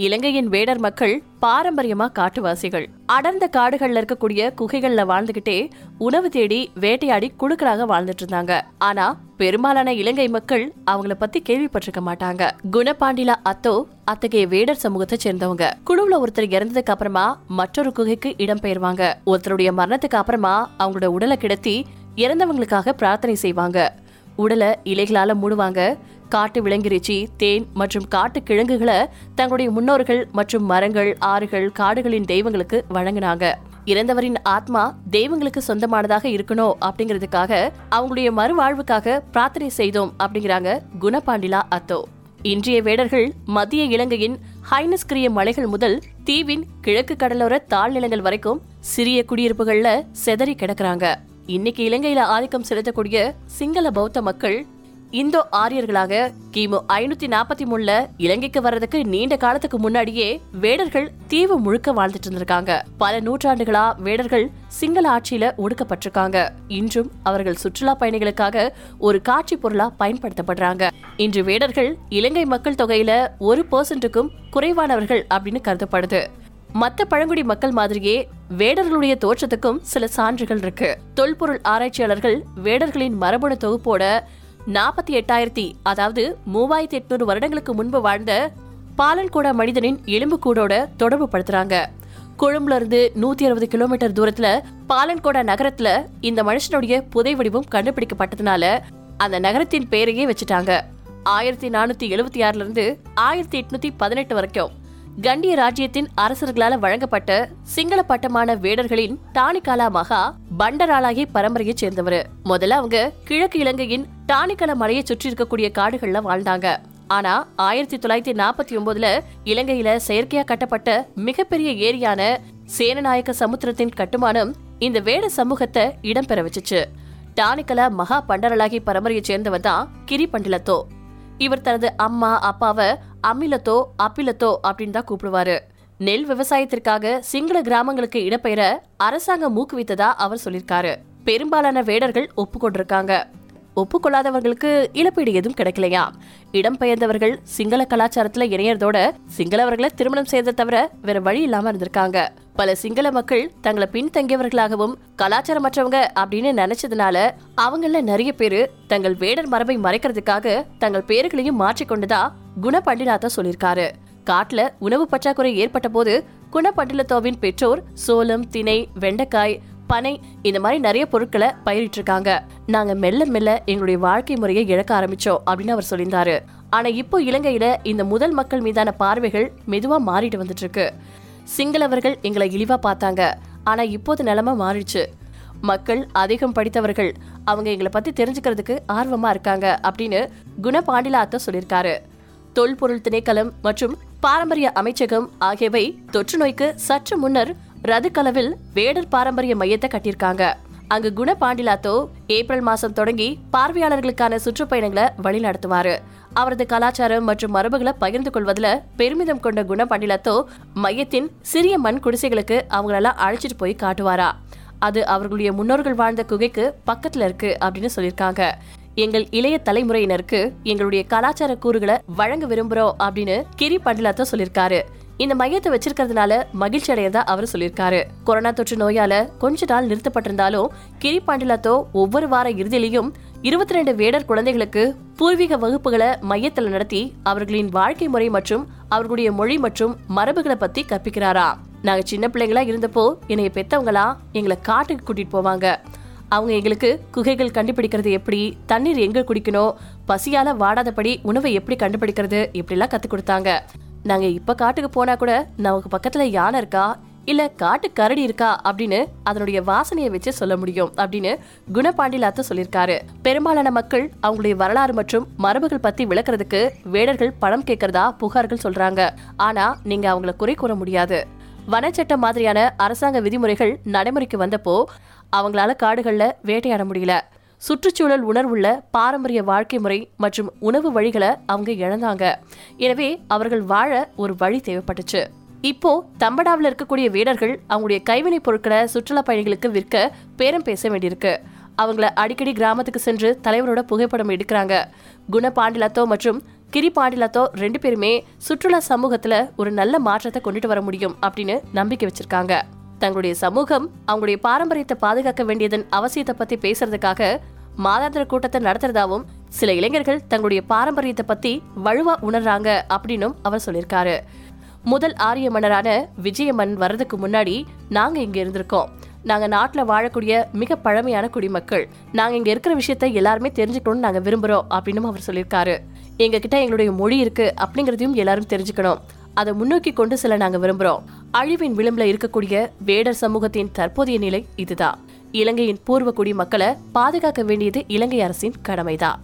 இலங்கையின் வேடர் மக்கள் பாரம்பரியமா காட்டுவாசிகள். அடர்ந்த காடுகள்ல இருக்கக்கூடிய குகைகள்ல வாழ்ந்துகிட்டே உணவு தேடி வேட்டையாடி குழுக்களாக வாழ்ந்துட்டு இருந்தாங்க. ஆனா பெரும்பாலான இலங்கை மக்கள் அவங்கள பத்தி கேள்விப்பட்டிருக்க மாட்டாங்க. குணபாண்டிலா அத்தோ அத்தகைய வேடர் சமூகத்தை சேர்ந்தவங்க. குழுவுல ஒருத்தர் இறந்ததுக்கு அப்புறமா மற்றொரு குகைக்கு இடம் பெயர்வாங்க. ஒருத்தருடைய மரணத்துக்கு அப்புறமா அவங்களோட உடலை கிடத்தி இறந்தவங்களுக்காக பிரார்த்தனை செய்வாங்க. உடலை இலைகளால மூடுவாங்க. காட்டு விலங்கிறைச்சி தேன் மற்றும் காட்டு கிழங்குகளை தங்களுடைய முன்னோர்கள் மற்றும் மரங்கள் ஆறுகள் காடுகளின் தெய்வங்களுக்கு வழங்கினாங்க. இறந்தவரின் ஆத்மா தெய்வங்களுக்கு சொந்தமானதாக இருக்கணும் அப்படிங்கிறதுக்காக அவங்களுடைய மறுவாழ்வுக்காக பிரார்த்தனை செய்தோம் அப்படிங்கிறாங்க குணபாண்டிலா அத்தோ. இன்றைய வேடர்கள் மத்திய இலங்கையின் ஹைனஸ்கிரிய மலைகள் முதல் தீவின் கிழக்கு கடலோர தாழ்நிலங்கள் வரைக்கும் சிறிய குடியிருப்புகள்ல செதறி கிடக்குறாங்க. இன்னைக்கு இலங்கையில ஆதிக்கம் செலுத்தக்கூடிய சிங்கள பௌத்த மக்கள் இந்தோ ஆரியர்களாக கிமு ஐநூத்தி நாற்பத்தி மூணுல இலங்கைக்கு வர்றதுக்கு நீண்ட காலத்துக்கு முன்னாடியே வேடர்கள் தீவு முழுக்க வாழ்ந்துட்டு இருந்திருக்காங்க. பல நூற்றாண்டுகளா வேடர்கள் சிங்கள ஆட்சியில ஒடுக்கப்பட்டிருக்காங்க. இன்றும் அவர்கள் சுற்றுலா பயணிகளுக்காக ஒரு காட்சி பொருளா பயன்படுத்தப்படுறாங்க. இன்று வேடர்கள் இலங்கை மக்கள் தொகையில ஒரு பர்சன்ட்டுக்கும் குறைவானவர்கள் அப்படின்னு கருதப்படுது. மத்த பழங்குடி மக்கள் மாதிரியே வேடர்களுடைய தோற்றத்துக்கும் சில சான்றுகள் இருக்கு. தொல்பொருள் ஆராய்ச்சியாளர்கள் வேடர்களின் மரபணு தொகுப்போட நாற்பத்தி எட்டாயிரத்தி அதாவது மூவாயிரத்தி எட்நூறு வருடங்களுக்கு முன்பு வாழ்ந்த பாலன்கோடா மனிதனின் எலும்புக்கூடோட தொடர்பு படுத்துறாங்க. கொழும்புல இருந்து நூத்தி அறுபது கிலோமீட்டர் தூரத்துல பாலன்கோடா நகரத்துல இந்த மனுஷனுடைய புதை வடிவம் கண்டுபிடிக்கப்பட்டதுனால அந்த நகரத்தின் பேரையே வச்சுட்டாங்க. ஆயிரத்தி நானூத்தி எழுபத்தி ஆறுல இருந்து ஆயிரத்தி எட்நூத்தி பதினெட்டு வரைக்கும் கண்டிய ராஜ்யத்தின் அரசர்களால வழங்கப்பட்ட சிங்கள பட்டமான வேடர்களின் டானிகாலா மகா பண்டராலாகி பரம்பரையை சேர்ந்தவர். முதல்ல அவங்க கிழக்கு இலங்கையின் டானிகல மலையை சுற்றி இருக்கக்கூடிய காடுகள்ல வாழ்ந்தாங்க. ஆனா ஆயிரத்தி தொள்ளாயிரத்தி நாற்பத்தி ஒன்பதுல இலங்கையில செயற்கையா கட்டப்பட்ட மிகப்பெரிய ஏரியான சேனநாயக்க சமுத்திரத்தின் கட்டுமானம் இந்த வேட சமூகத்தை இடம்பெற வச்சுச்சு. டானிக்கல மகா பண்டரலாகி பரம்பரையை சேர்ந்தவர் தான் கிரி பண்டிலத்தோ இவர் தனது அம்மா அப்பாவை அமிலத்தோ அப்பிலத்தோ அப்படின்னு தான் கூப்பிடுவாரு. நெல் விவசாயத்திற்காக சிங்கள கிராமங்களுக்கு இடப்பெயர அரசாங்கம் ஊக்குவித்ததா அவர் சொல்லியிருக்காரு. பெரும்பாலான வேடர்கள் ஒப்புக்கொண்டிருக்காங்க. ஒப்புக்கொள்ளாதவர்களுக்கு இழப்பீடு எதுவும் கிடைக்கலையா? இடம்பெயர்ந்தவர்கள் சிங்கள கலாச்சாரத்துல இணையறதோட சிங்களவர்களை திருமணம் செய்ததை தவிர வேற வழி இல்லாம இருந்திருக்காங்க. பல சிங்கள மக்கள் தங்களை பின்தங்கியவர்களாகவும் கலாச்சாரமற்றவங்க அப்படின்னு நினைச்சதுனால அவங்கள நிறைய பேரு தங்கள் வேடர் மரபை மறைக்கிறதுக்காக தங்கள் பேர்களையும் மாற்றிக்கொண்டதா குண பண்டிநாதா சொல்லியிருக்காரு. காட்டுல உணவு பற்றாக்குறை ஏற்பட்ட போது குணபண்டிலத்தோவின் பெற்றோர் சோளம் திணை வெண்டைக்காய் பனை இந்த மாதிரி நிறைய பொருட்களை பயிரிட்டு இருக்காங்க நாங்க மெல்ல மெல்ல எங்களுடைய வாழ்க்கை முறையை இழக்க ஆரம்பிச்சோம் அப்படின்னு அவர் சொல்லியிருந்தாரு. ஆனா இப்போ இலங்கையில இந்த முதல் மக்கள் மீதான பார்வைகள் மெதுவா மாறிட்டு வந்துட்டு இருக்கு. சிங்களவர்கள் எங்களை இழிவா பார்த்தாங்க. ஆனா இப்போது நிலைமை மாறிடுச்சு. மக்கள் அதிகம் படித்தவர்கள் அவங்க எங்களை பத்தி தெரிஞ்சுக்கிறதுக்கு ஆர்வமா இருக்காங்க அப்படின்னு குணபாண்டிலாத்த சொல்லியிருக்காரு. தொல்பொருள் திணைக்களம் மற்றும் பாரம்பரிய அமைச்சகம் ஆகியவை தொற்று நோய்க்கு சற்று முன்னர் ரதுக்களவில் வேடர் பாரம்பரிய மையத்தை கட்டியிருக்காங்க. அங்கு குண பாண்டிலாத்தோ ஏப்ரல் மாசம் தொடங்கி பார்வையாளர்களுக்கான சுற்றுப்பயணங்களை வழிநடத்துவாரு. அவரது கலாச்சாரம் மற்றும் மரபுகளை பகிர்ந்து கொள்வதுல பெருமிதம் கொண்ட குண பாண்டிலாத்தோ மையத்தின் சிறிய மண் குடிசைகளுக்கு அவங்களெல்லாம் அழைச்சிட்டு போய் காட்டுவாரா. அது அவர்களுடைய முன்னோர்கள் வாழ்ந்த குகைக்கு பக்கத்துல இருக்கு அப்படின்னு சொல்லியிருக்காங்க. எங்கள் இளைய தலைமுறையினருக்கு எங்களுடைய கலாச்சார கூறுகளை வழங்க விரும்புறோம் அப்படின்னு கிரி பண்டிலாத்தோ சொல்லியிருக்காரு. இந்த மையத்தை வச்சிருக்கிறதுனால மகிழ்ச்சி அடையதா அவர் சொல்லியிருக்காரு. கொரோனா தொற்று நோயால கொஞ்ச நாள் நிறுத்தப்பட்டிருந்தாலும் கிரி பாண்டிலாத்தோ ஒவ்வொரு வார இறுதியிலையும் இருபத்தி ரெண்டு வேடர் குழந்தைகளுக்கு பூர்வீக வகுப்புகளை மையத்தில் நடத்தி அவர்களின் வாழ்க்கை முறை மற்றும் அவர்களுடைய மொழி மற்றும் மரபுகளை பத்தி கற்பிக்கிறாரா. நாங்க சின்ன பிள்ளைங்களா இருந்தப்போ என்னைய பெத்தவங்களா எங்களை காட்டுக்கு கூட்டிட்டு போவாங்க. அவங்க எங்களுக்கு குகைகள் கண்டுபிடிக்கிறது எப்படி தண்ணீர் எங்க குடிக்கணும் பசியால வாடாதபடி உணவை எப்படி கண்டுபிடிக்கிறது இப்படிலாம் கத்து கொடுத்தாங்க. நாங்க இப்ப காட்டுக்கு போனா கூட நமக்கு பக்கத்துல யானை இருக்கா? இல்ல காட்டு கரடி இருக்கா? அப்படின்னு அதனுடைய வாசனையை வச்சு சொல்ல முடியும் அப்படின்னு குணபாண்டிலாத்த சொல்லியிருக்காரு. பெரும்பாலான மக்கள் அவங்களுடைய வரலாறு மற்றும் மரபுகள் பத்தி விளக்குறதுக்கு வேடர்கள் பணம் கேட்கறதா புகார்கள் சொல்றாங்க. ஆனா நீங்க அவங்கள குறை கூற முடியாது. வனச்சட்டம் மாதிரியான அரசாங்க விதிமுறைகள் நடைமுறைக்கு வந்தப்போ அவங்களால காடுகள்ல வேட்டையாட முடியல. சுற்றுச்சூழல் உணர்வுள்ள பாரம்பரிய வாழ்க்கை முறை மற்றும் உணவு வழிகளை அவங்க இழந்தாங்க. எனவே அவர்கள் வாழ ஒரு வழி தேவைப்பட்டுச்சு. இப்போ தம்படாவில் இருக்கக்கூடிய வீரர்கள் அவங்களுடைய கைவினைப் பொருட்களை சுற்றுலா பயணிகளுக்கு விற்க பேரம் பேச வேண்டியிருக்கு. அவங்கள அடிக்கடி கிராமத்துக்கு சென்று தலைவரோட புகைப்படம் எடுக்கிறாங்க. குண பாண்டிலத்தோ மற்றும் கிரி பாண்டிலத்தோ ரெண்டு பேருமே சுற்றுலா சமூகத்துல ஒரு நல்ல மாற்றத்தை கொண்டுட்டு வர முடியும் அப்படின்னு நம்பிக்கை வச்சிருக்காங்க. தங்களுடைய சமூகம் அவங்களுடைய பாரம்பரியத்தை பாதுகாக்க வேண்டியதன் அவசியத்தை பத்தி பேசுறதுக்காக மாதாந்திர கூட்டத்தை நடத்துறதாவும் சில இளைஞர்கள் தங்களுடைய பாரம்பரியத்தை பத்தி வலுவா உணர்றாங்க அப்படின்னும் அவர் சொல்லியிருக்காரு. முதல் ஆரிய மன்னரான விஜயமன் வர்றதுக்கு முன்னாடி நாங்க இங்க இருந்திருக்கோம். நாங்க நாட்டுல வாழக்கூடிய மிக பழமையான குடிமக்கள். நாங்க இங்க இருக்கிற விஷயத்த எல்லாருமே தெரிஞ்சுக்கணும்னு நாங்க விரும்புறோம் அப்படின்னு அவர் சொல்லியிருக்காரு. எங்க கிட்ட எங்களுடைய மொழி இருக்கு அப்படிங்கறதையும் எல்லாரும் தெரிஞ்சுக்கணும். அதை முன்னோக்கி கொண்டு செல்ல நாங்க விரும்புறோம். அழிவின் விளிம்புல இருக்கக்கூடிய வேடர் சமூகத்தின் தற்போதைய நிலை இதுதான். இலங்கையின் பூர்வ குடி மக்களை பாதுகாக்க வேண்டியது இலங்கை அரசின் கடமைதான்.